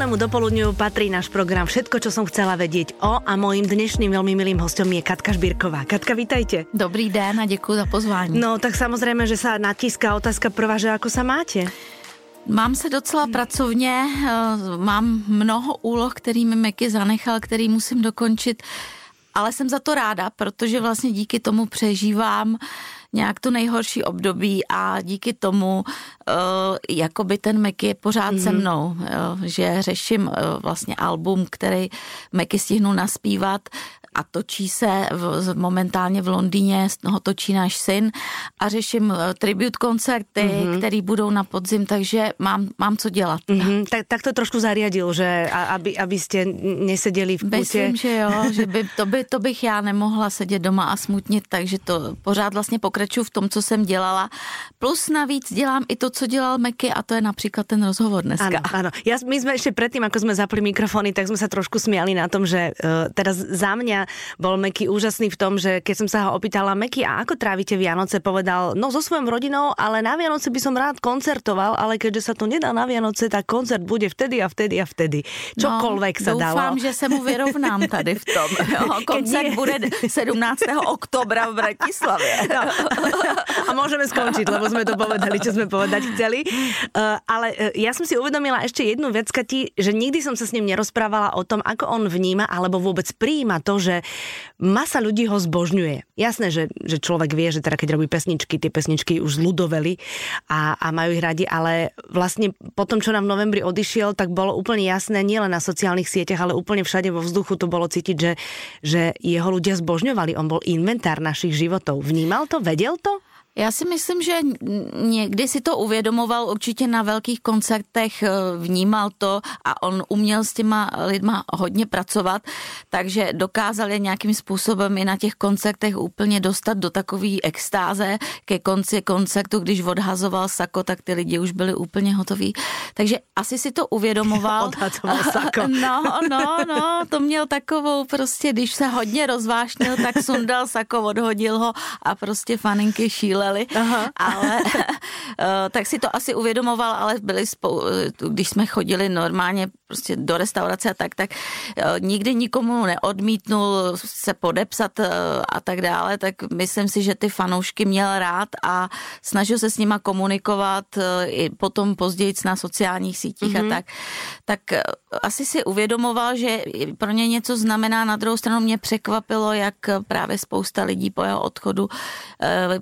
nedelnému dopoludňu patrí náš program Všetko, čo som chcela vedieť o a mojím dnešným veľmi milým hostom je Katka Šbírková. Katka, vítajte. Dobrý den a děkuji za pozvání. No tak samozrejme, že sa natíska otázka prvá, že ako sa máte? Mám se docela pracovně, eh, mám mnoho úloh, který mi Meky zanechal, který musím dokončit, ale jsem za to ráda, protože vlastně díky tomu přežívám nějak to nejhorší období a díky tomu uh, jakoby ten Meky je pořád mm-hmm. se mhm. mnou, uh, že řeším uh, vlastně album, který Meky stihnu naspívat a točí se v, momentálně v Londýně, ho točí náš syn a řeším eh, tribute koncerty, mm-hmm. které budou na podzim, takže mám, mám co dělat. Mm-hmm. Tak, tak to trošku zariadil, že aby, aby jste neseděli v kutě. Myslím, že jo, že by, to, by, to bych já nemohla sedět doma a smutnit, takže to pořád vlastně pokračuju v tom, co jsem dělala. Plus navíc dělám i to, co dělal Meky a to je například ten rozhovor dneska. Ano, ano. Ja, my jsme ještě předtím, jako jsme zapli mikrofony, tak jsme se trošku smiali na tom, že uh, teda za mě bol Meky úžasný v tom, že keď som sa ho opýtala, Meky, a ako trávite Vianoce, povedal, no so svojou rodinou, ale na Vianoce by som rád koncertoval, ale keďže sa to nedá na Vianoce, tak koncert bude vtedy a vtedy a vtedy. Čokoľvek no, sa dalo. Doufám, že se mu vyrovnám tady v tom. Jo, koncert bude 17. oktobra v Bratislavě. No. A môžeme skončiť, lebo sme to povedali, čo sme povedať chceli. Uh, ale uh, ja som si uvedomila ešte jednu vec, Kati, že nikdy som sa s ním nerozprávala o tom, ako on vníma alebo vôbec prijíma to, že masa ľudí ho zbožňuje. Jasné, že, že človek vie, že teda keď robí pesničky, tie pesničky už zľudoveli a, a majú ich radi, ale vlastne po tom, čo nám v novembri odišiel, tak bolo úplne jasné, nielen na sociálnych sieťach, ale úplne všade vo vzduchu to bolo cítiť, že, že jeho ľudia zbožňovali. On bol inventár našich životov. Vnímal to? Vedel to? Já si myslím, že někdy si to uvědomoval, určitě na velkých koncertech eh, vnímal to a on uměl s těma lidma hodně pracovat, takže dokázal je nějakým způsobem i na těch koncertech úplně dostat do takové extáze ke konci koncertu, když odhazoval sako, tak ty lidi už byli úplně hotoví. Takže asi si to uvědomoval. Odhazoval sako. No, no, no, to měl takovou prostě, když se hodně rozvášnil, tak sundal sako, odhodil ho a prostě faninky šíle bydleli, Aha. ale eh, tak si to asi uvědomoval, ale byli spou, když jsme chodili normálně prostě do restaurace a tak, tak eh, nikdy nikomu neodmítnul se podepsat eh, a tak dále, tak myslím si, že ty fanoušky měl rád a snažil se s nima komunikovat i potom později na sociálních sítích mm-hmm. a mhm. tak. Tak asi si uvědomoval, že pro ně něco znamená. Na druhou stranu mě překvapilo, jak právě spousta lidí po jeho odchodu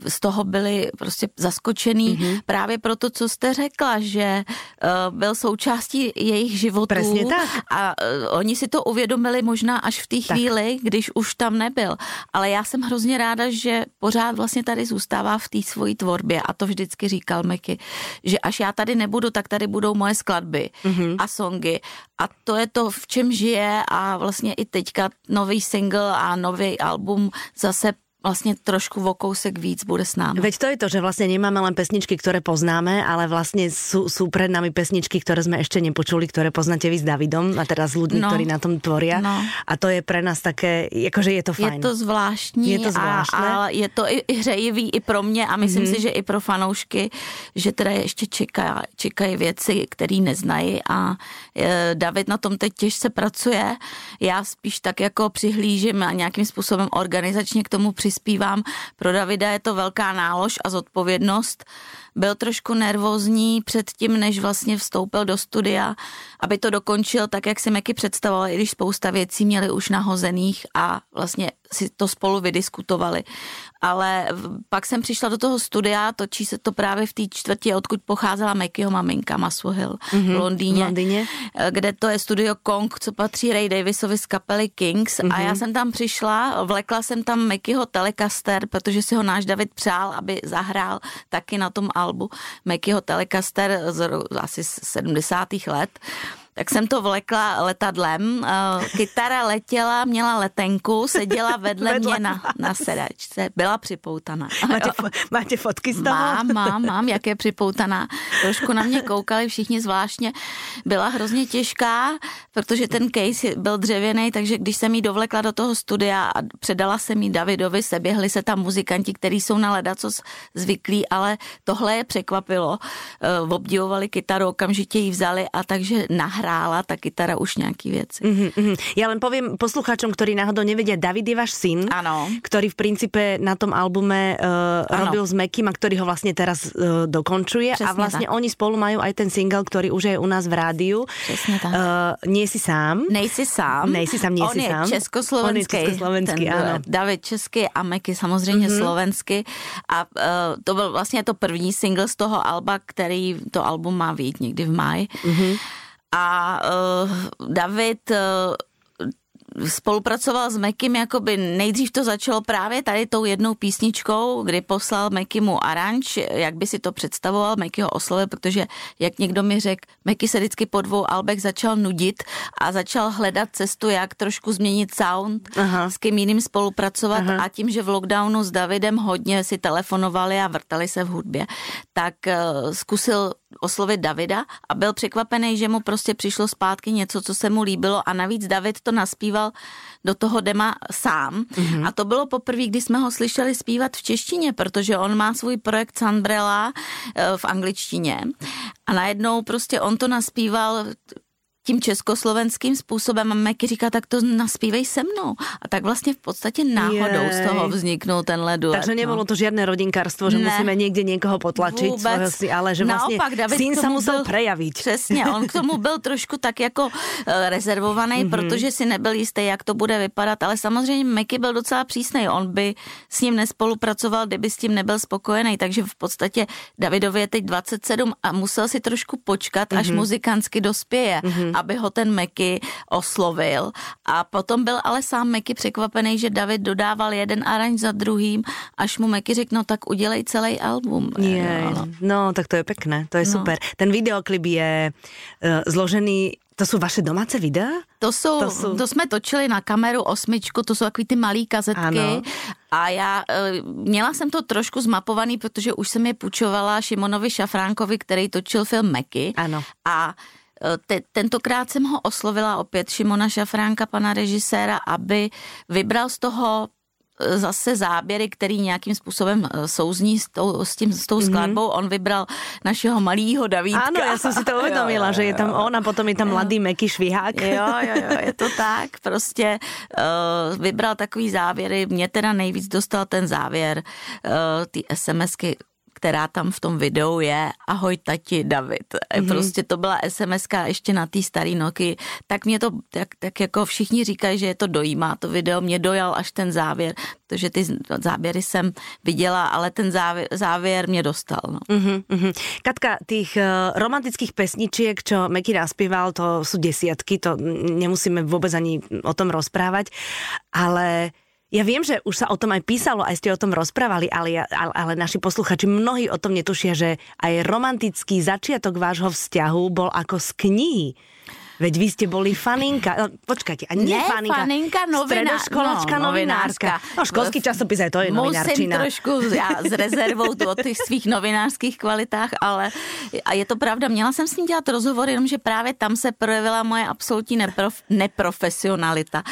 z toho byli prostě zaskočený mm-hmm. právě proto, co jste řekla, že uh, byl součástí jejich životů. Presně tak. A uh, oni si to uvědomili možná až v té chvíli, když už tam nebyl. Ale já jsem hrozně ráda, že pořád vlastně tady zůstává v té svojí tvorbě a to vždycky říkal Meky, že až já tady nebudu, tak tady budou moje skladby mm-hmm. a songy. A to je to, v čem žije a vlastně i teďka nový single a nový album zase vlastně trošku o kousek víc bude s námi. Veď to je to, že vlastně nemáme len pesničky, které poznáme, ale vlastně jsou, jsou před nami pesničky, které jsme ještě nepočuli, které poznáte vy s Davidom a teda s ľuďmi, no. ktorí na tom tvoria. No. A to je pre nás také, jakože je to fajn. Je to zvláštní je to zvláštné. A, a je to i, i hřejivý i pro mě a myslím mm-hmm. si, že i pro fanoušky, že teda ještě čeká, čekají věci, které neznají a e, David na tom teď těžce pracuje. Já spíš tak jako přihlížím a nějakým způsobem organizačně k tomu při přispívám. Pro Davida je to velká nálož a zodpovědnost. Byl trošku nervózní před tím, než vlastně vstoupil do studia, aby to dokončil tak, jak si Meky představoval, i když spousta věcí měli už nahozených a vlastně si to spolu vydiskutovali. Ale pak jsem přišla do toho studia, točí se to právě v té čtvrtě, odkud pocházela Mekyho maminka Masu Hill mm-hmm, v, Londýně, v Londýně, kde to je studio Kong, co patří Ray Davisovi z kapely Kings mm-hmm. a já mhm. jsem tam přišla, vlekla jsem tam Mekyho Telecaster, protože si ho náš David přál, aby zahrál taky na tom albu Mekyho Telecaster z asi 70. let tak jsem to vlekla letadlem. Eh, kytara letěla, měla letenku, seděla vedle, vedle. mě na, na sedačce, byla připoutaná. Máte, máte fotky z toho? Mám, mám, mám, jak je připoutaná. Trošku na mě koukali všichni zvláštně. Byla hrozně těžká, protože ten case byl dřevěný, takže když jsem jí dovlekla do toho studia a předala jsem jí Davidovi, seběhli se tam muzikanti, kteří jsou na co zvyklí, ale tohle je překvapilo. Eh, obdivovali kytaru, okamžitě ji vzali a takže nahrali hrála ta kytara už nějaký věci. Mm-hmm, mm-hmm. Ja len poviem poslucháčom, ktorí náhodou nevedia, David je váš syn, Ano. ktorý v princípe na tom albume uh, robil s Mekim a ktorý ho vlastne teraz uh, dokončuje a Presne vlastne tak. oni spolu majú aj ten single, ktorý už je u nás v rádiu. Přesně tak. Uh, nie si sám. Nejsi sám. Nejsi sám, nie On si je sám. československý. On je československý, ten, áno. David česky a Meky samozřejmě mm-hmm. slovensky. A uh, to byl vlastně to první single z toho alba, který to album má vyjít někdy v máji. Mm-hmm. A uh, David uh, spolupracoval s Mekim, jakoby nejdřív to začalo právě tady tou jednou písničkou, kdy poslal Mekimu aranž, jak by si to představoval, Meky ho oslovil, protože jak někdo mi řekl, Meky se vždycky po dvou albech začal nudit a začal hledat cestu, jak trošku změnit sound, Aha. s kým jiným spolupracovat Aha. a tím, že v lockdownu s Davidem hodně si telefonovali a vrtali se v hudbě, tak uh, zkusil oslovit Davida a byl překvapený, že mu prostě přišlo zpátky něco, co se mu líbilo a navíc David to naspíval do toho dema sám mm-hmm. a to bylo poprvé, kdy jsme ho slyšeli zpívat v češtině, protože on má svůj projekt Sunbrella eh, v angličtině a najednou prostě on to naspíval tím československým způsobem a Meky říká, tak to naspívej se mnou. A tak vlastně v podstatě náhodou Jej. z toho vzniknul tenhle duet. Takže no. to žiadne rodinkárstvo, že Ne. musíme niekde niekoho potlačiť, Vůbec. si, ale že vlastne Naopak, David syn tomu musel byl- prejaviť. Přesně, on k tomu byl trošku tak jako eh, rezervovaný, mm-hmm. protože si nebyl jistý, jak to bude vypadat, ale samozřejmě Meky byl docela přísnej, on by s ním nespolupracoval, kdyby s tím nebyl spokojený, takže v podstatě Davidovi je teď 27 a musel si trošku počkat, až muzikantsky dospěje, aby ho ten Meky oslovil a potom byl ale sám Meky překvapený, že David dodával jeden aranž za druhým, až mu Meky řekl, no tak udělej celý album. Jej, Jo, no. tak to je pekné, to je No. super. Ten videoklip je uh, zložený, to sú vaše domáce videá? To, jsou, To jsou- jsou... to jsme točili na kameru osmičku, to jsou takový ty malý kazetky. Ano. A já e, měla jsem to trošku zmapovaný, protože už jsem je půjčovala Šimonovi Šafránkovi, který točil film Meky. Ano. A te, tentokrát jsem ho oslovila opět Šimona Šafránka, pana režiséra, aby vybral z toho e, zase záběry, který nějakým způsobem e, souzní s tou, s tím, s tou skladbou. Mm-hmm. On vybral našeho malýho Davídka. Áno, ja som si to uvedomila, že je tam on a potom je tam mladý Meky Švihák. Jo, jo, jo, je to tak. Prostě uh, vybral takový závěry. Mě teda nejvíc dostal ten závěr uh, ty SMSky, která tam v tom videu je. Ahoj tati, David. Mm-hmm. Prostě to byla SMSka ještě na té starý Noky. Tak mě to, tak, tak jako všichni říkají, že je to dojímá to video. Mě dojal až ten závěr, protože ty záběry jsem viděla, ale ten závěr, závěr mě dostal. No. Uh-huh. Katka, tých uh, romantických pesničiek, čo Meky naspieval, to sú desiatky, to nemusíme vôbec ani o tom rozprávať, ale ja viem, že už sa o tom aj písalo, aj ste o tom rozprávali, ale, ja, ale, ale naši posluchači mnohí o tom netušia, že aj romantický začiatok vášho vzťahu bol ako z knihy. Veď vy ste boli faninka, no, počkajte, a nie Ne, faninka, faninka, noviná- stredoškolačka, no, novinárska. No, školský časopis aj to je Musím novinárčina. trošku já s rezervou o těch svých novinářských kvalitách, ale a je to pravda, měla jsem s ním dělat rozhovor, jenomže právě tam se projevila moje absolutní neprof, neprofesionalita.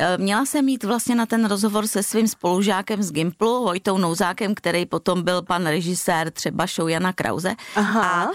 E, Měla jsem jít vlastně na ten rozhovor se svým spolužákem z Gimplu, Vojtou Nouzákem, který potom byl pan režisér třeba show Jana Krause. Aha. A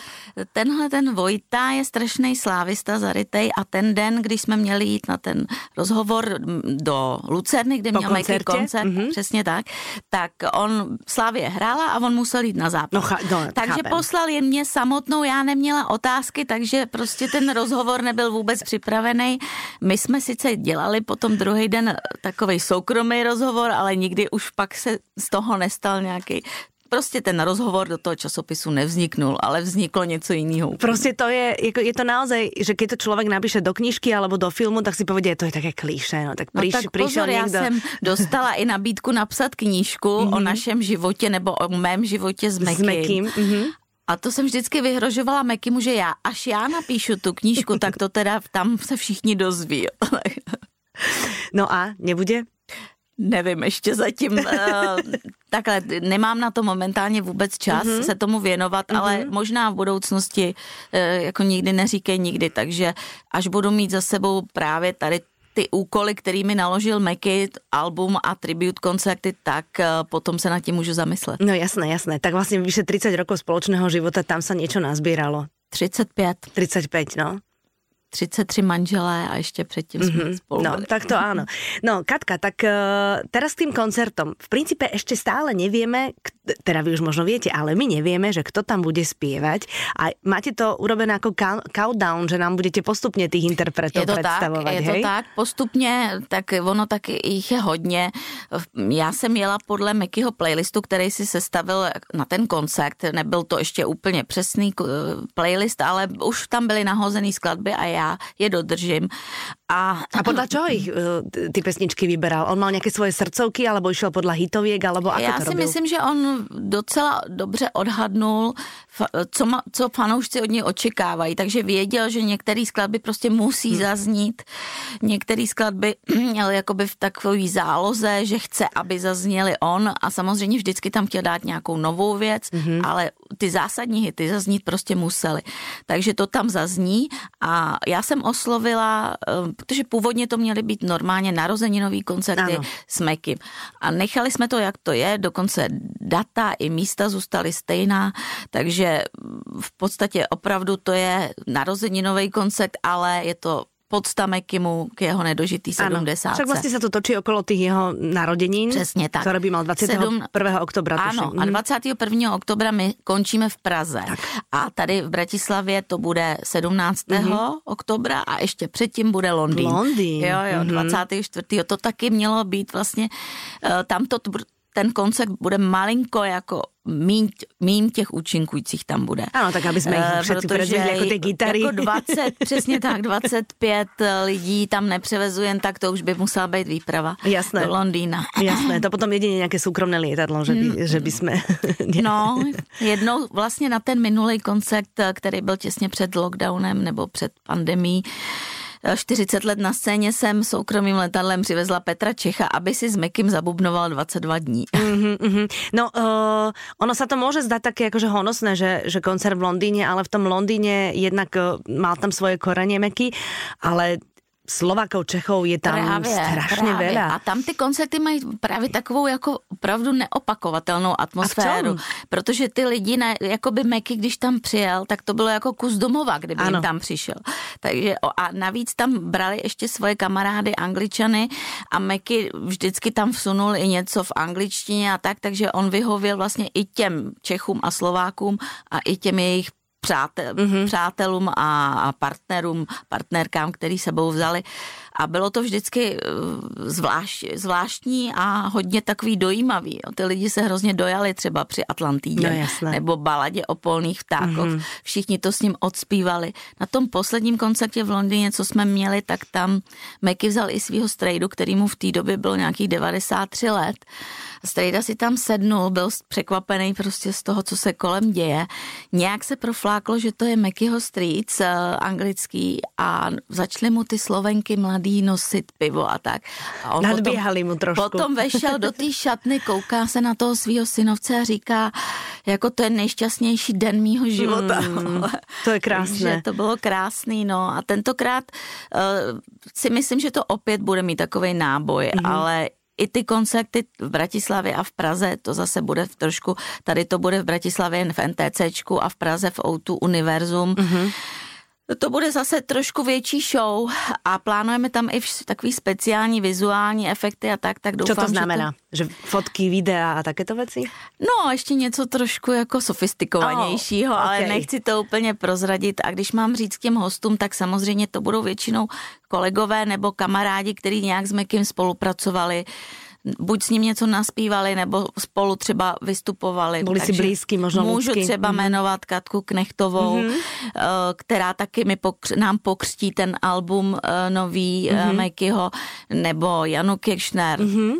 tenhle ten Vojta je strašný slávista zarytej a ten den, když jsme měli jít na ten rozhovor do Lucerny, kde Po měl koncertě? koncert, Mhm. mm-hmm. přesně tak, tak on Slávě hrála a on musel jít na zápas. No, cha- no, takže chápem. poslal jen mě samotnou, já neměla otázky, takže prostě ten rozhovor nebyl vůbec připravený. My jsme sice dělali potom druhý den takový soukromý rozhovor, ale nikdy už pak se z toho nestal nějaký Prostě ten rozhovor do toho časopisu nevzniknul, ale vzniklo něco jiného. Proste to je, je, je to naozaj, že keď to človek napíše do knižky alebo do filmu, tak si povedie, to je také klíše. No, tak, No tak pozor, já niekto... jsem dostala i nabídku napsat knížku mm-hmm. o našem životě nebo o mém životě s Mekým. S Mekým, mhm. A to jsem vždycky vyhrožovala Mekimu, že já, až já napíšu tu knížku, tak to teda tam se všichni dozví. No a nebude? Nevím, ještě zatím uh, takhle, nemám na to momentálně vůbec čas mm-hmm. se tomu věnovat, mm-hmm. ale možná v budoucnosti uh, jako nikdy neříkej nikdy, takže až budu mít za sebou právě tady ty úkoly, kterými naložil Meky, album a tribute koncerty, tak uh, potom se nad tím můžu zamyslet. No jasné, jasné. Tak vlastne vyše 30 rokov spoločného života, tam sa niečo nazbieralo. 35. 35, no. 33 manželé a ještě předtím mm-hmm. jsme spolu. No, tak to áno. No, Katka, tak uh, teraz k tým koncertom. V princípe ešte stále nevieme, teda vy už možno viete, ale my nevieme, že kto tam bude spievať. A máte to urobené ako countdown, že nám budete postupne tých interpretov je to tak, je hej? to tak, postupně, tak ono tak jich je hodně. Já jsem jela podle Mekyho playlistu, který si sestavil na ten koncert. Nebyl to ještě úplně přesný playlist, ale už tam byly nahozené skladby a já je dodržím. A, a podľa čoho ich uh, ty pesničky vyberal? On mal nějaké svoje srdcovky, alebo išel podľa hitoviek, alebo ako Já to si robil? myslím, že on docela dobře odhadnul, co, ma, co fanoušci od něj očekávají, takže věděl, že některé skladby prostě musí hmm. zaznít, některé skladby měl jakoby v takové záloze, že chce, aby zazněly on a samozřejmě vždycky tam chtěl dát nějakou novou věc, hmm. ale ty zásadní hity zaznít prostě museli. Takže to tam zazní a já jsem oslovila, eh, protože původně to měly být normálně narozeninový koncerty ano. s Mekim. A nechali jsme to, jak to je, dokonce data i místa zůstaly stejná, takže v podstatě opravdu to je narozeninový koncert, ale je to podsta Mekimu k jeho nedožitý 70. Však vlastně se to točí okolo těch jeho narozenin. Přesně tak. Které by mal 21. 7... oktobra. Ano, a 21. oktobra my končíme v Praze. Tak. A tady v Bratislavě to bude 17. Mm-hmm. oktobra a ještě předtím bude Londýn. Londýn. Jo, jo, mm-hmm. 24. To taky mělo být vlastně, uh, tam to ten koncert bude malinko jako míň, míň těch účinkujících tam bude. Ano, tak aby jsme jich eh, jako ty gitary. Jako 20, přesně tak, 25 lidí tam nepřevezu jen tak, to už by musela být výprava Jasné. do Londýna. Jasné, to potom jedině nějaké soukromné lietadlo, že by, mm. že by jsme... no, jednou vlastně na ten minulý koncert, který byl těsně před lockdownem nebo před pandemí, 40 let na scéně jsem soukromým letadlem přivezla Petra Čecha, aby si s Mekim zabubnoval 22 dní. Mm-hmm, mm-hmm. No, uh, ono sa to môže zdať také akože honosné, že, že koncert v Londýne, ale v tom Londýne jednak uh, mal tam svoje korenie Meky, ale Slovakov, Čechov je tam právě, strašně právě. veľa. A tam ty koncerty mají právě takovou jako opravdu neopakovatelnou atmosféru. Protože ty lidi, ne, jako by Meky, když tam přijel, tak to bylo jako kus domova, kdyby ano. jim tam přišel. Takže a navíc tam brali ještě svoje kamarády angličany a Meky vždycky tam vsunul i něco v angličtině a tak, takže on vyhověl vlastně i těm Čechům a Slovákům a i těm jejich přátel, mm-hmm. přátelům a partnerům, partnerkám, který sebou vzali. A bylo to vždycky eh, zvlášť, zvláštní a hodně takový dojímavý. Jo. Ty lidi se hrozně dojali třeba při Atlantidě no, nebo baladě o polných vtákoch. Mm-hmm. Všichni to s ním odspívali. Na tom posledním koncertě v Londýně, co jsme měli, tak tam Meky vzal i svého strejdu, který mu v té době bylo nějakých 93 let. Strejda si tam sednul, byl překvapený prostě z toho, co se kolem děje. Nějak se profláklo, že to je Mekyho uh, anglický a začaly mu ty slovenky mladý nosit pivo a tak. A on Nadbíhali potom, mu trošku. Potom vešel do té šatny, kouká se na toho svého synovce a říká, jako to je nejšťastnější den mýho života. Mm, to je krásné. Takže to bylo krásný, no a tentokrát uh, si myslím, že to opět bude mít takový náboj, mm-hmm. ale i ty koncerty v Bratislavě a v Praze, to zase bude v trošku, tady to bude v Bratislavě v NTCčku a v Praze v O2 Univerzum. Mm-hmm. To bude zase trošku větší show a plánujeme tam i takový speciální vizuální efekty a tak, tak doufám, Co to znamená? Že, to... že fotky, videa a takéto věci? No, ještě něco trošku jako sofistikovanějšího, oh, okay. ale nechci to úplně prozradit a když mám říct těm hostům, tak samozřejmě to budou většinou kolegové nebo kamarádi, kteří nějak s Mekim spolupracovali buď s ním něco naspívali, nebo spolu třeba vystupovali. Byli si blízky, možná Můžu lidsky. třeba mm. jmenovat Katku Knechtovou, mm-hmm. která taky mi pokř, nám pokřtí ten album eh, nový mm-hmm. Mekyho, nebo Janu Kirchner. Mm-hmm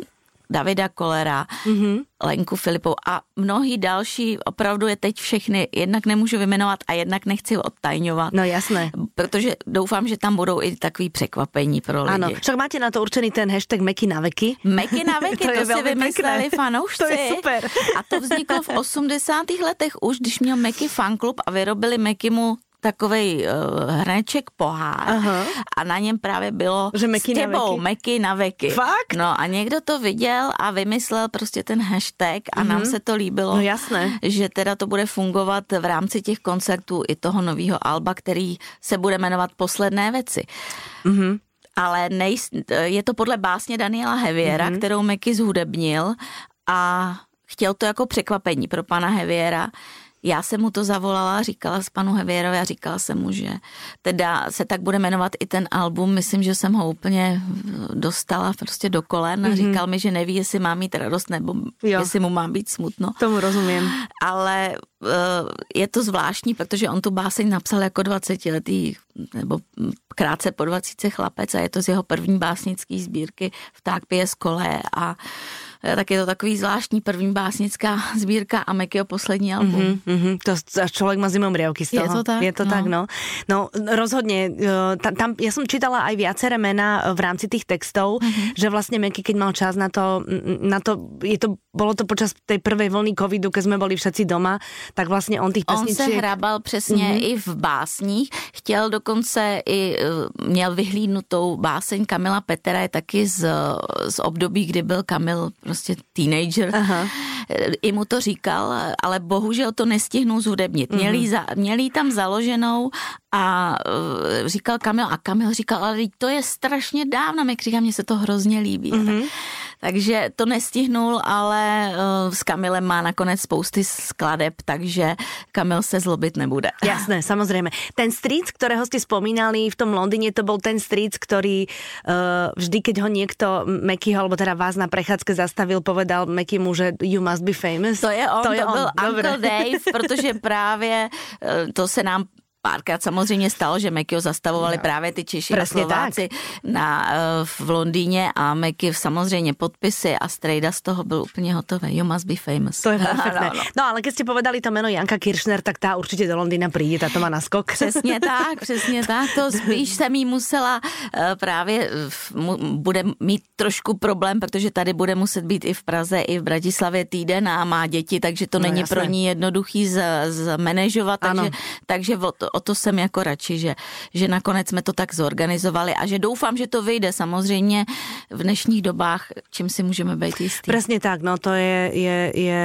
Davida Kolera, mm-hmm. Lenku Filipou a mnohý další, opravdu je teď všechny, jednak nemůžu vymenovat a jednak nechci odtajňovat. No jasné. Protože doufám, že tam budou i takový překvapení pro lidi. Ano, však máte na to určený ten hashtag Meky na veky. Meky na veky, to, to si vymysleli fanoušci. To je super. A to vzniklo v 80. letech už, když měl Meky fanklub a vyrobili Meky mu takový uh, hrneček pohár Aha. a na něm právě bylo že meky s tebou, na meky na veky. Fakt? No a někdo to viděl a vymyslel prostě ten hashtag a mm-hmm. nám mhm. se to líbilo. No jasné. Že teda to bude fungovat v rámci těch koncertů i toho nového alba, který se bude jmenovat Posledné věci. Mm-hmm ale nej, je to podle básně Daniela Heviera, mm-hmm. kterou Meky zhudebnil a chtěl to jako překvapení pro pana Heviera, já jsem mu to zavolala, říkala s panu Hevierovi a říkala jsem mu, že teda se tak bude jmenovat i ten album. Myslím, že jsem ho úplně dostala prostě do kolen a mm-hmm. říkal mi, že neví, jestli má mít radost nebo jo. jestli mu má být smutno. Tomu rozumím. Ale uh, je to zvláštní, protože on tu báseň napsal jako 20-letý nebo krátce po 20 chlapec a je to z jeho první básnické sbírky Vták pije z kole a uh, Eh, tak je to takový zvláštní první básnická sbírka a Mekyho poslední album. Mm-hmm, mm-hmm. To člověk má zimom riavky z toho. Je to tak? Je to no. tak, no. No rozhodně, eh, tam, tam, ja som čítala aj viaceré mena v rámci tých textov, mm-hmm. že vlastne Meky, keď mal čas na to, na to, je to, bolo to počas tej prvej vlny covidu, keď sme boli všetci doma, tak vlastne on tých pesničiek... On se hrabal přesně mm-hmm. i v básních, chtěl dokonce i, eh, měl vyhlídnutou báseň Kamila Petera, je taky z, z období, kdy byl Kamil prostě teenager. Aha. I mu to říkal, ale bohužel to nestihnul zhudebnit. Mm-hmm. Měli, za, měli tam založenou a uh, říkal Kamil, a Kamil říkal, ale to je strašně dávno, mi říká, mně se to hrozně líbí. Mm-hmm. Takže to nestihnul, ale uh, s Kamilem má nakonec spousty skladeb, takže Kamil se zlobit nebude. Jasné, samozřejmě. Ten street, kterého jste spomínali v tom Londýně, to byl ten street, který uh, vždy, keď ho někdo Mekyho, alebo teda vás na prechádzke zastavil, povedal Mekymu, že you must be famous. To je on, to, je to on. byl Dobre. Uncle Dave, protože právě uh, to se nám párkrát samozřejmě stalo, že Mekyho zastavovali no. právě ty Češi a Slováci tak. na, eh, v Londýně a Meky samozřejmě podpisy a Strejda z toho byl úplně hotový. You must be famous. To je perfektné. no, no. no ale když jste povedali to jméno Janka Kirchner, tak ta určitě do Londýna přijde, ta to má naskok. Přesně tak, přesně tak. To spíš jsem jí musela eh, právě, bude mít trošku problém, protože tady bude muset být i v Praze, i v Bratislavě týden a má děti, takže to no, není jasné. pro ní jednoduchý zmanežovat, takže, takže o to, o to jsem jako radši, že, že nakonec jsme to tak zorganizovali a že doufám, že to vyjde samozřejmě v dnešních dobách, čím si můžeme být jistý. Přesně tak, no to je, je, je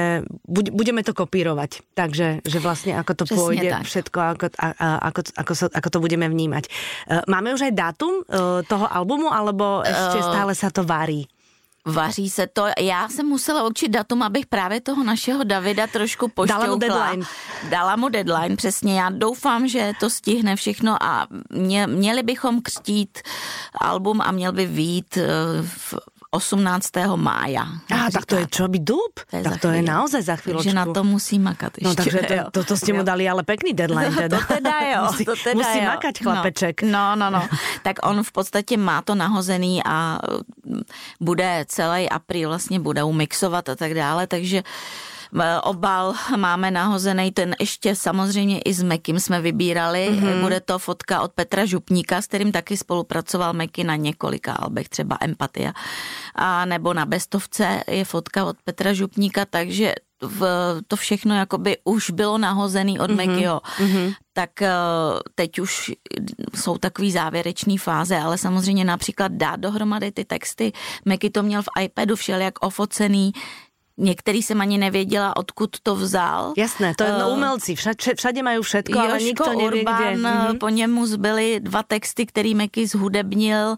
budeme to kopírovat, takže že vlastně ako to Přesně půjde tak. všetko, ako, a, a, ako, ako, so, ako to budeme vnímať. E, máme už aj dátum e, toho albumu, alebo ještě e, stále sa to varí? Vaří se to. Já jsem musela určit datum, abych právě toho našeho Davida trošku pošťoukla. Dala mu deadline. Dala mu deadline, přesně. Já doufám, že to stihne všechno a mě, měli bychom křtít album a měl by vít eh, v 18. mája. A tak to je čo by dub? To tak to je naozaj za chvíľočku. Takže na to musí makat ještě. No takže to, to, to ste mu dali ale pekný deadline teda. to teda jo. musí, to teda musí jo. makať chlapeček. No, no, no, no. tak on v podstatě má to nahozený a bude celý apríl vlastně bude umixovat a tak dále, takže obal máme nahozený, ten ještě samozřejmě i s Mekim jsme vybírali. Mm-hmm. Bude to fotka od Petra Župníka, s kterým taky spolupracoval Meky na několika albech, třeba Empatia. A nebo na Bestovce je fotka od Petra Župníka, takže v, to všechno jakoby už bylo nahozený od mm-hmm. Mekyho. Mm-hmm. Tak eh, teď už jsou takový závěrečný fáze, ale samozřejmě například dát dohromady ty texty. Meky to měl v iPadu všelijak ofocený, Některý jsem ani nevěděla, odkud to vzal. Jasné, to je uh, umelci, všade, všade mají všetko, Jožko ale nikto neví, Urban, kde. Mhm. po němu zbyly dva texty, který Meky zhudebnil.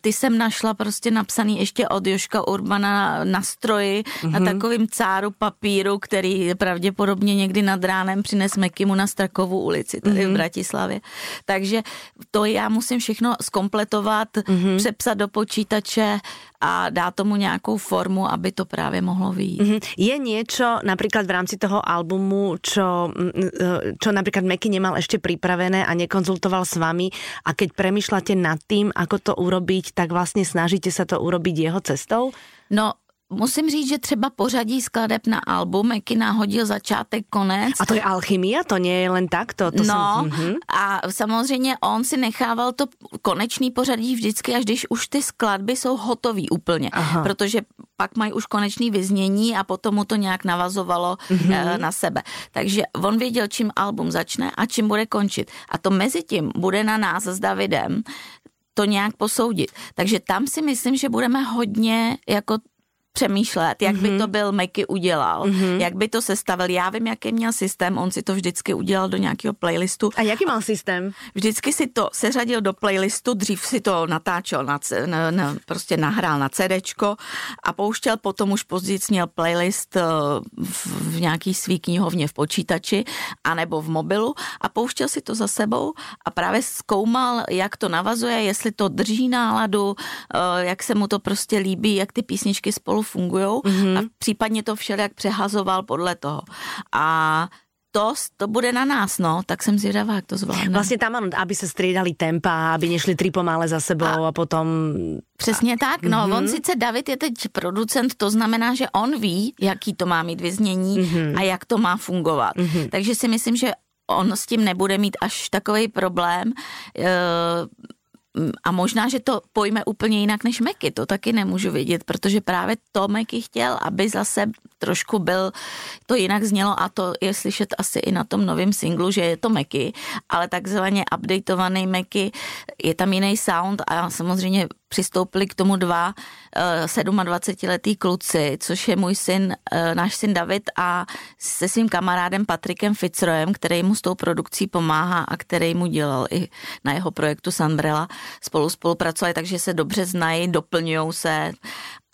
Ty jsem našla prostě napsaný ještě od Joška Urbana na, stroji, mm-hmm. na mhm. takovým cáru papíru, který pravděpodobně někdy nad ránem přines Mekimu na Strakovou ulici tady mm-hmm. v mhm. Bratislavě. Takže to já musím všechno skompletovat, mm-hmm. přepsat do počítače a dá tomu nějakou formu, aby to právě mohlo vyjít. Mm-hmm. Je něco například v rámci toho albumu, čo, mm, e, čo například Meky nemal ještě připravené a nekonzultoval s vami a keď premýšľate nad tým, ako to urobiť, tak vlastně snažíte se to urobiť jeho cestou? No, musím říct, že třeba pořadí skladeb na album Meky náhodil začátek, konec. A to je alchymia, to nie je len tak? To, to no jsem... mm-hmm. a samozřejmě on si nechával to konečný pořadí vždycky, až když už ty skladby jsou hotový úplně. Aha. Protože pak mají už konečný vyznění a potom mu to nějak navazovalo mm-hmm. na sebe. Takže on věděl, čím album začne a čím bude končit. A to mezi tím bude na nás s Davidem to nějak posoudit. Takže tam si myslím, že budeme hodně jako přemýšlet, jak mm-hmm. by mhm. to byl Meky udělal, mm-hmm. jak by to sestavil. Já vím, jaký měl systém, on si to vždycky udělal do nějakého playlistu. A jaký mal systém? Vždycky si to seřadil do playlistu, dřív si to natáčel, na, na, na, prostě nahrál na CDčko a pouštěl, potom už později měl playlist eh, v, v nějaký svý knihovně v počítači anebo v mobilu a pouštěl si to za sebou a právě zkoumal, jak to navazuje, jestli to drží náladu, eh, jak se mu to prostě líbí, jak ty písničky spolu fungují mm-hmm. a případně to všelijak přehazoval podle toho. A to, to bude na nás, no, tak jsem zvědavá, jak to zvládne. Vlastně tam, aby se střídali tempa, aby nešli tri pomále za sebou a, a potom... Přesně tak, no, mm-hmm. on sice David je teď producent, to znamená, že on ví, jaký to má mít vyznění mm-hmm. a jak to má fungovat. Mm-hmm. Takže si myslím, že on s tím nebude mít až takový problém. E, a možná, že to pojme úplně jinak než Meky, to taky nemůžu vědět, protože právě to Meky chtěl, aby zase trošku byl, to jinak znělo a to je slyšet asi i na tom novém singlu, že je to Meky, ale takzvaně updateovaný Meky, je tam jiný sound a samozřejmě přistoupili k tomu dva uh, eh, 27-letý kluci, což je můj syn, uh, náš syn David a se svým kamarádem Patrikem Fitzroyem, který mu s tou produkcí pomáhá a který mu dělal i na jeho projektu Sunbrella. Spolu spolupracovali, takže se dobře znají, doplňují se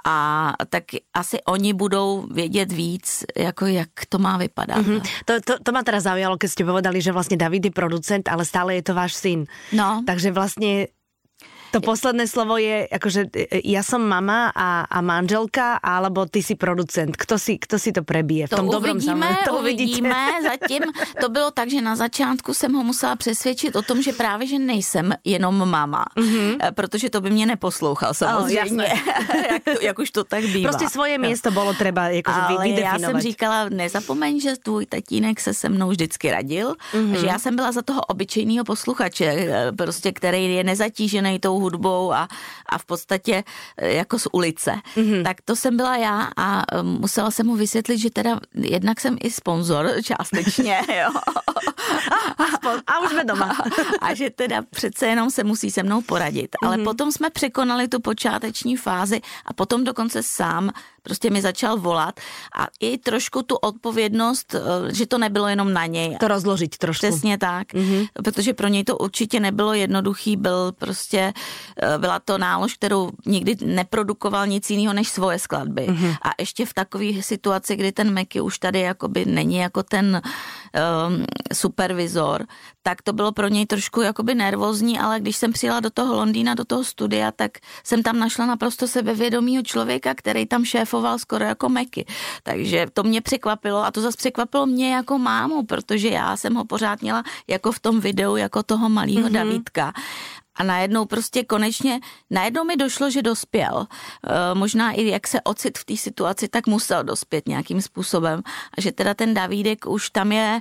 a tak asi oni budou vědět víc, jako jak to má vypadat. Mm-hmm. To, to, to ma teda zaujalo, keď ste povedali, že vlastně David je producent, ale stále je to váš syn. No. Takže vlastně to posledné slovo je, akože e, ja som mama a, a manželka, alebo ty si producent. Kto si, kto si to prebije? V tom to dobrom uvidíme, to uvidíme. Zatím to bylo tak, že na začátku jsem ho musela přesvědčit o tom, že právě, že nejsem jenom mama. Mm-hmm. Protože to by mě neposlouchal samozřejmě. Oh, jak, to, jak už to tak bývá. Prostě svoje místo bylo třeba jako Ale já jsem říkala, nezapomeň, že tvůj tatínek se se mnou vždycky radil, mm-hmm. že já jsem byla za toho obyčejného posluchače, e, prostě, který je nezatížený tou hudbou a, a v podstatě e, jako z ulice. Mm-hmm. Tak to jsem byla já a e, musela jsem mu vysvětlit, že teda jednak jsem i sponzor částečně, jo. A, už jsme doma. A, a že teda přece jenom se musí se mnou poradit. Ale mm-hmm. potom jsme překonali tu počáteční fázi a potom dokonce sám prostě mi začal volat a i trošku tu odpovědnost, eh, že to nebylo jenom na něj. To rozložit trošku. Přesně tak, mm-hmm. protože pro něj to určitě nebylo jednoduchý, byl prostě, eh, byla to nálož, kterou nikdy neprodukoval nic jiného než svoje skladby. Mm-hmm. A ještě v takové situaci, kdy ten Meky už tady jakoby není jako ten um, supervizor, tak to bylo pro něj trošku jakoby nervózní, ale když jsem přijela do toho Londýna, do toho studia, tak jsem tam našla naprosto sebevědomího člověka, který tam šéfoval skoro jako Meky. Takže to mě překvapilo a to zase překvapilo mě jako mámu, protože já jsem ho pořád měla jako v tom videu, jako toho malého mm-hmm. Davidka a najednou prostě konečně, najednou mi došlo, že dospěl. E, možná i jak se ocit v té situaci, tak musel dospět nějakým způsobem. A že teda ten Davídek už tam je e,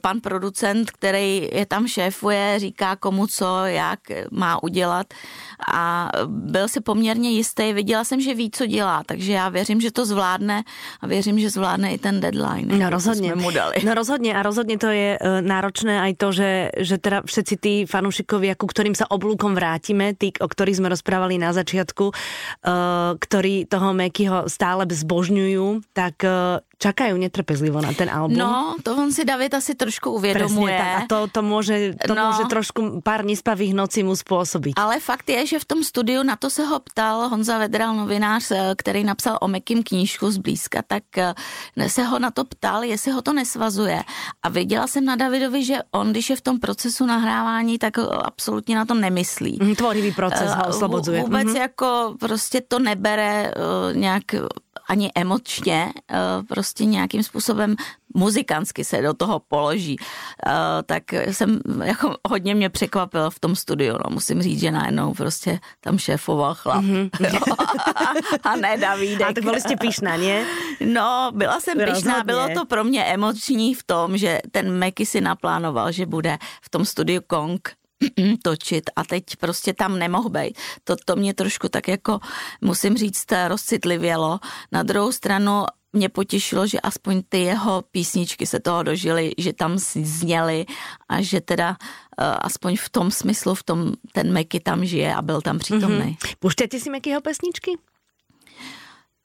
pan producent, který je tam šéfuje, říká komu co, jak má udělat. A byl si poměrně jistý, viděla jsem, že ví, co dělá, takže já věřím, že to zvládne a věřím, že zvládne i ten deadline. No rozhodně. Mu dali. No rozhodně a rozhodně to je e, náročné aj to, že, že teda všetci tí fanúšikovia, ku ktorým sa oblúkom vrátime, tí, o ktorých sme rozprávali na začiatku, uh, ktorí toho Mekyho stále zbožňujú, tak uh, čakajú netrpezlivo na ten album. No, to on si David asi trošku uvědomuje. Presne, tak. A to, to, môže, to no. môže trošku pár nespavých nocí mu způsobit. Ale fakt je, že v tom studiu na to se ho ptal Honza Vedral, novinář, eh, který napsal o Mekým knížku zblízka, tak eh, se ho na to ptal, jestli ho to nesvazuje. A viděla jsem na Davidovi, že on, když je v tom procesu nahrávání, tak absolutně na to nemyslí. Mhm, tvorivý proces ho eh, oslobodzuje. Vůbec mm-hmm. jako prostě to nebere nějak ani emočně eh, prostě nějakým způsobem muzikantsky se do toho položí, uh, tak jsem, jako hodně mě překvapil v tom studiu, no, musím říct, že najednou prostě tam šéfoval chlap. Mm-hmm. a ne Davídek. A tak byli jste píšná, ne? No, byla jsem píšná, bylo to pro mě emoční v tom, že ten Meky si naplánoval, že bude v tom studiu Kong točit a teď prostě tam nemohl být. To, to mě trošku tak jako, musím říct, rozcitlivělo. Na druhou stranu mě potěšilo, že aspoň ty jeho písničky se toho dožily, že tam zněly a že teda uh, aspoň v tom smyslu, v tom ten Meky tam žije a byl tam přítomný. Mm-hmm. Puštěte si Mekyho pesničky?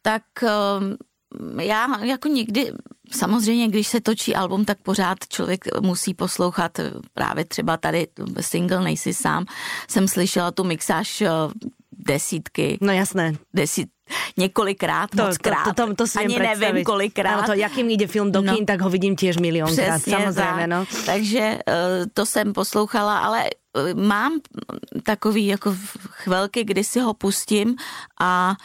Tak uh, já jako nikdy, samozřejmě, když se točí album, tak pořád člověk musí poslouchat právě třeba tady single Nejsi sám. Jsem slyšela tu mixáž uh, desítky. No jasné. Desít, několikrát, to, moc krát. To, to, to, to si Ani nevím nevím kolikrát. Ano, to, jakým jde film do no. kin, tak ho vidím těž milionkrát, samozřejmě. No. Takže uh, to jsem poslouchala, ale mám takový jako chvilky, kdy si ho pustím a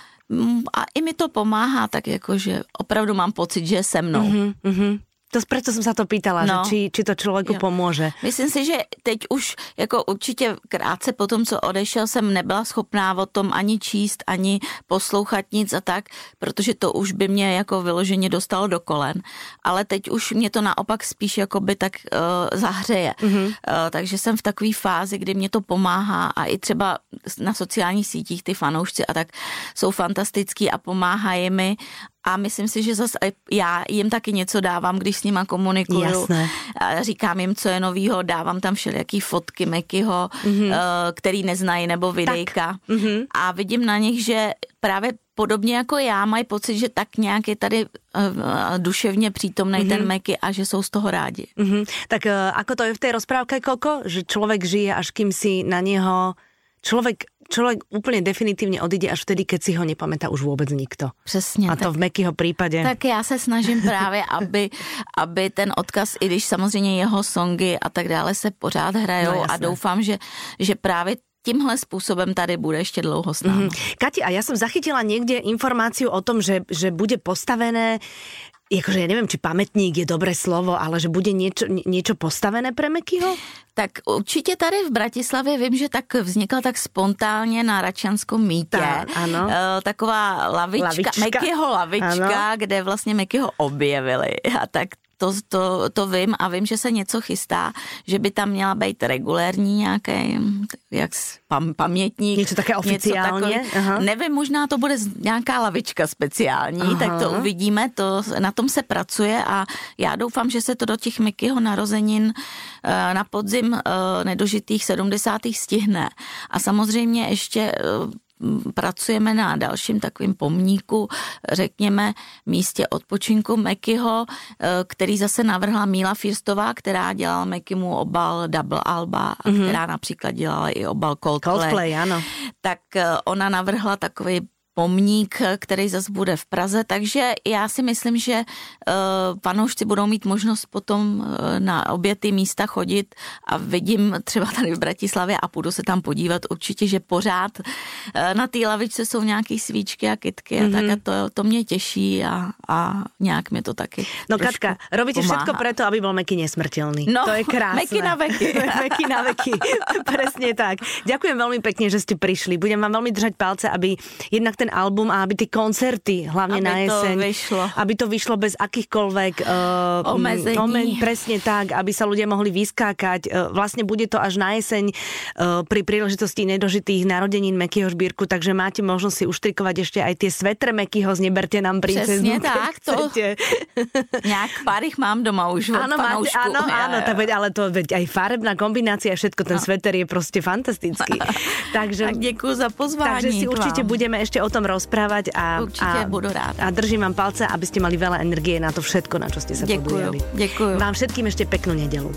a i mi to pomáhá, tak jako, že opravdu mám pocit, že je se mnou. Mm-hmm, mm-hmm. To preto som sa to pýtala, no. že či, či to člověku jo. pomůže. Myslím si, že teď už jako určitě krátce po tom, co odešel, jsem nebyla schopná o tom ani číst, ani poslouchat nic a tak, protože to už by mě jako vyloženě dostalo do kolen. Ale teď už mě to naopak spíš jako by tak uh, zahřeje. Mm-hmm. Uh, takže jsem v takové fázi, kdy mě to pomáhá a i třeba na sociálních sítích ty fanoušci a tak jsou fantastický a pomáhají mi a myslím si, že zase já jim taky něco dávám, když s nima komunikuju. Jasné. A říkám jim, co je novýho, dávám tam všelijaký fotky Mekyho, mm-hmm. který neznají, nebo videjka. Mm-hmm. A vidím na nich, že právě podobně jako já mají pocit, že tak nějak je tady uh, duševně přítomný mm-hmm. ten Meky a že jsou z toho rádi. Mm-hmm. Tak uh, ako to je v té rozprávce, Koko? Že člověk žije, až kým si na něho člověk člověk úplně definitivně odjde až vtedy, keď si ho nepamätá už vůbec nikto. Přesně. A to tak, v Mekyho případě. Tak já se snažím právě, aby, aby ten odkaz, i když samozřejmě jeho songy a tak dále se pořád hrajou no, a doufám, že, že právě tímhle způsobem tady bude ještě dlouho s námi. Mm-hmm. Kati, a já jsem zachytila někde informaci o tom, že, že bude postavené Jakože ja neviem, či pamätník je dobré slovo, ale že bude niečo, niečo postavené pre Mekyho? Tak určitě tady v Bratislavě vím, že tak vznikla tak spontánně na Račanskom mítě. Tak, ano. E, taková lavička, lavička. Mekyho lavička, ano. kde vlastně Mekyho objevili. A tak to, to, to vím a vím, že se něco chystá, že by tam měla být regulérní nějaký jak pam, pamětník. Něco také oficiálně? Něco takový, Aha. Nevím, možná to bude nějaká lavička speciální, Aha. tak to uvidíme, to, na tom se pracuje a já doufám, že se to do těch Mikyho narozenin eh, na podzim eh, nedožitých 70. stihne. A samozřejmě ještě eh, pracujeme na dalším takovým pomníku, řekněme, místě odpočinku Mekyho, eh, který zase navrhla Míla Firstová, která dělala Mekymu obal Double Alba, a mm-hmm. která například dělala i obal Coldplay. Coldplay, ano. Tak eh, ona navrhla takový pomník, který zase bude v Praze, takže já si myslím, že panoušci budou mít možnost potom uh, na obě ty místa chodit a vidím třeba tady v Bratislavě a půjdu se tam podívat určitě, že pořád uh, na té lavičce jsou nějaké svíčky a kytky mm-hmm. a tak a to, to mě těší a, a nějak mě to taky No Katka, robíte pomáhá. všetko preto, aby byl Meky nesmrtelný. No, to je krásné. Meky na veky. meky na veky, presne tak. Ďakujem veľmi pekne, že ste prišli. Budem vám veľmi držať palce, aby jednak ten album a aby ty koncerty, hlavne aby na jeseň, to vyšlo. aby to vyšlo bez akýchkoľvek uh, omezení. Omen, presne tak, aby sa ľudia mohli vyskákať. Uh, vlastne bude to až na jeseň uh, pri príležitosti nedožitých narodenín Mekyho Žbírku, takže máte možnosť si uštrikovať ešte aj tie svetre Mekyho z Neberte nám princeznu. Přesně tak, to nějak pár ich mám doma už Áno, máte, áno, áno, tak veď, ale to veď aj farebná kombinácia, všetko, ten no. sveter je prostě fantastický. takže, tak děkuji za pozvání. Takže si určite budeme ešte o tom rozprávať a, Určite a, budu ráda. A držím vám palce, aby ste mali veľa energie na to všetko, na čo ste sa Ďakujem. podujali. Ďakujem. Vám všetkým ešte peknú nedelu.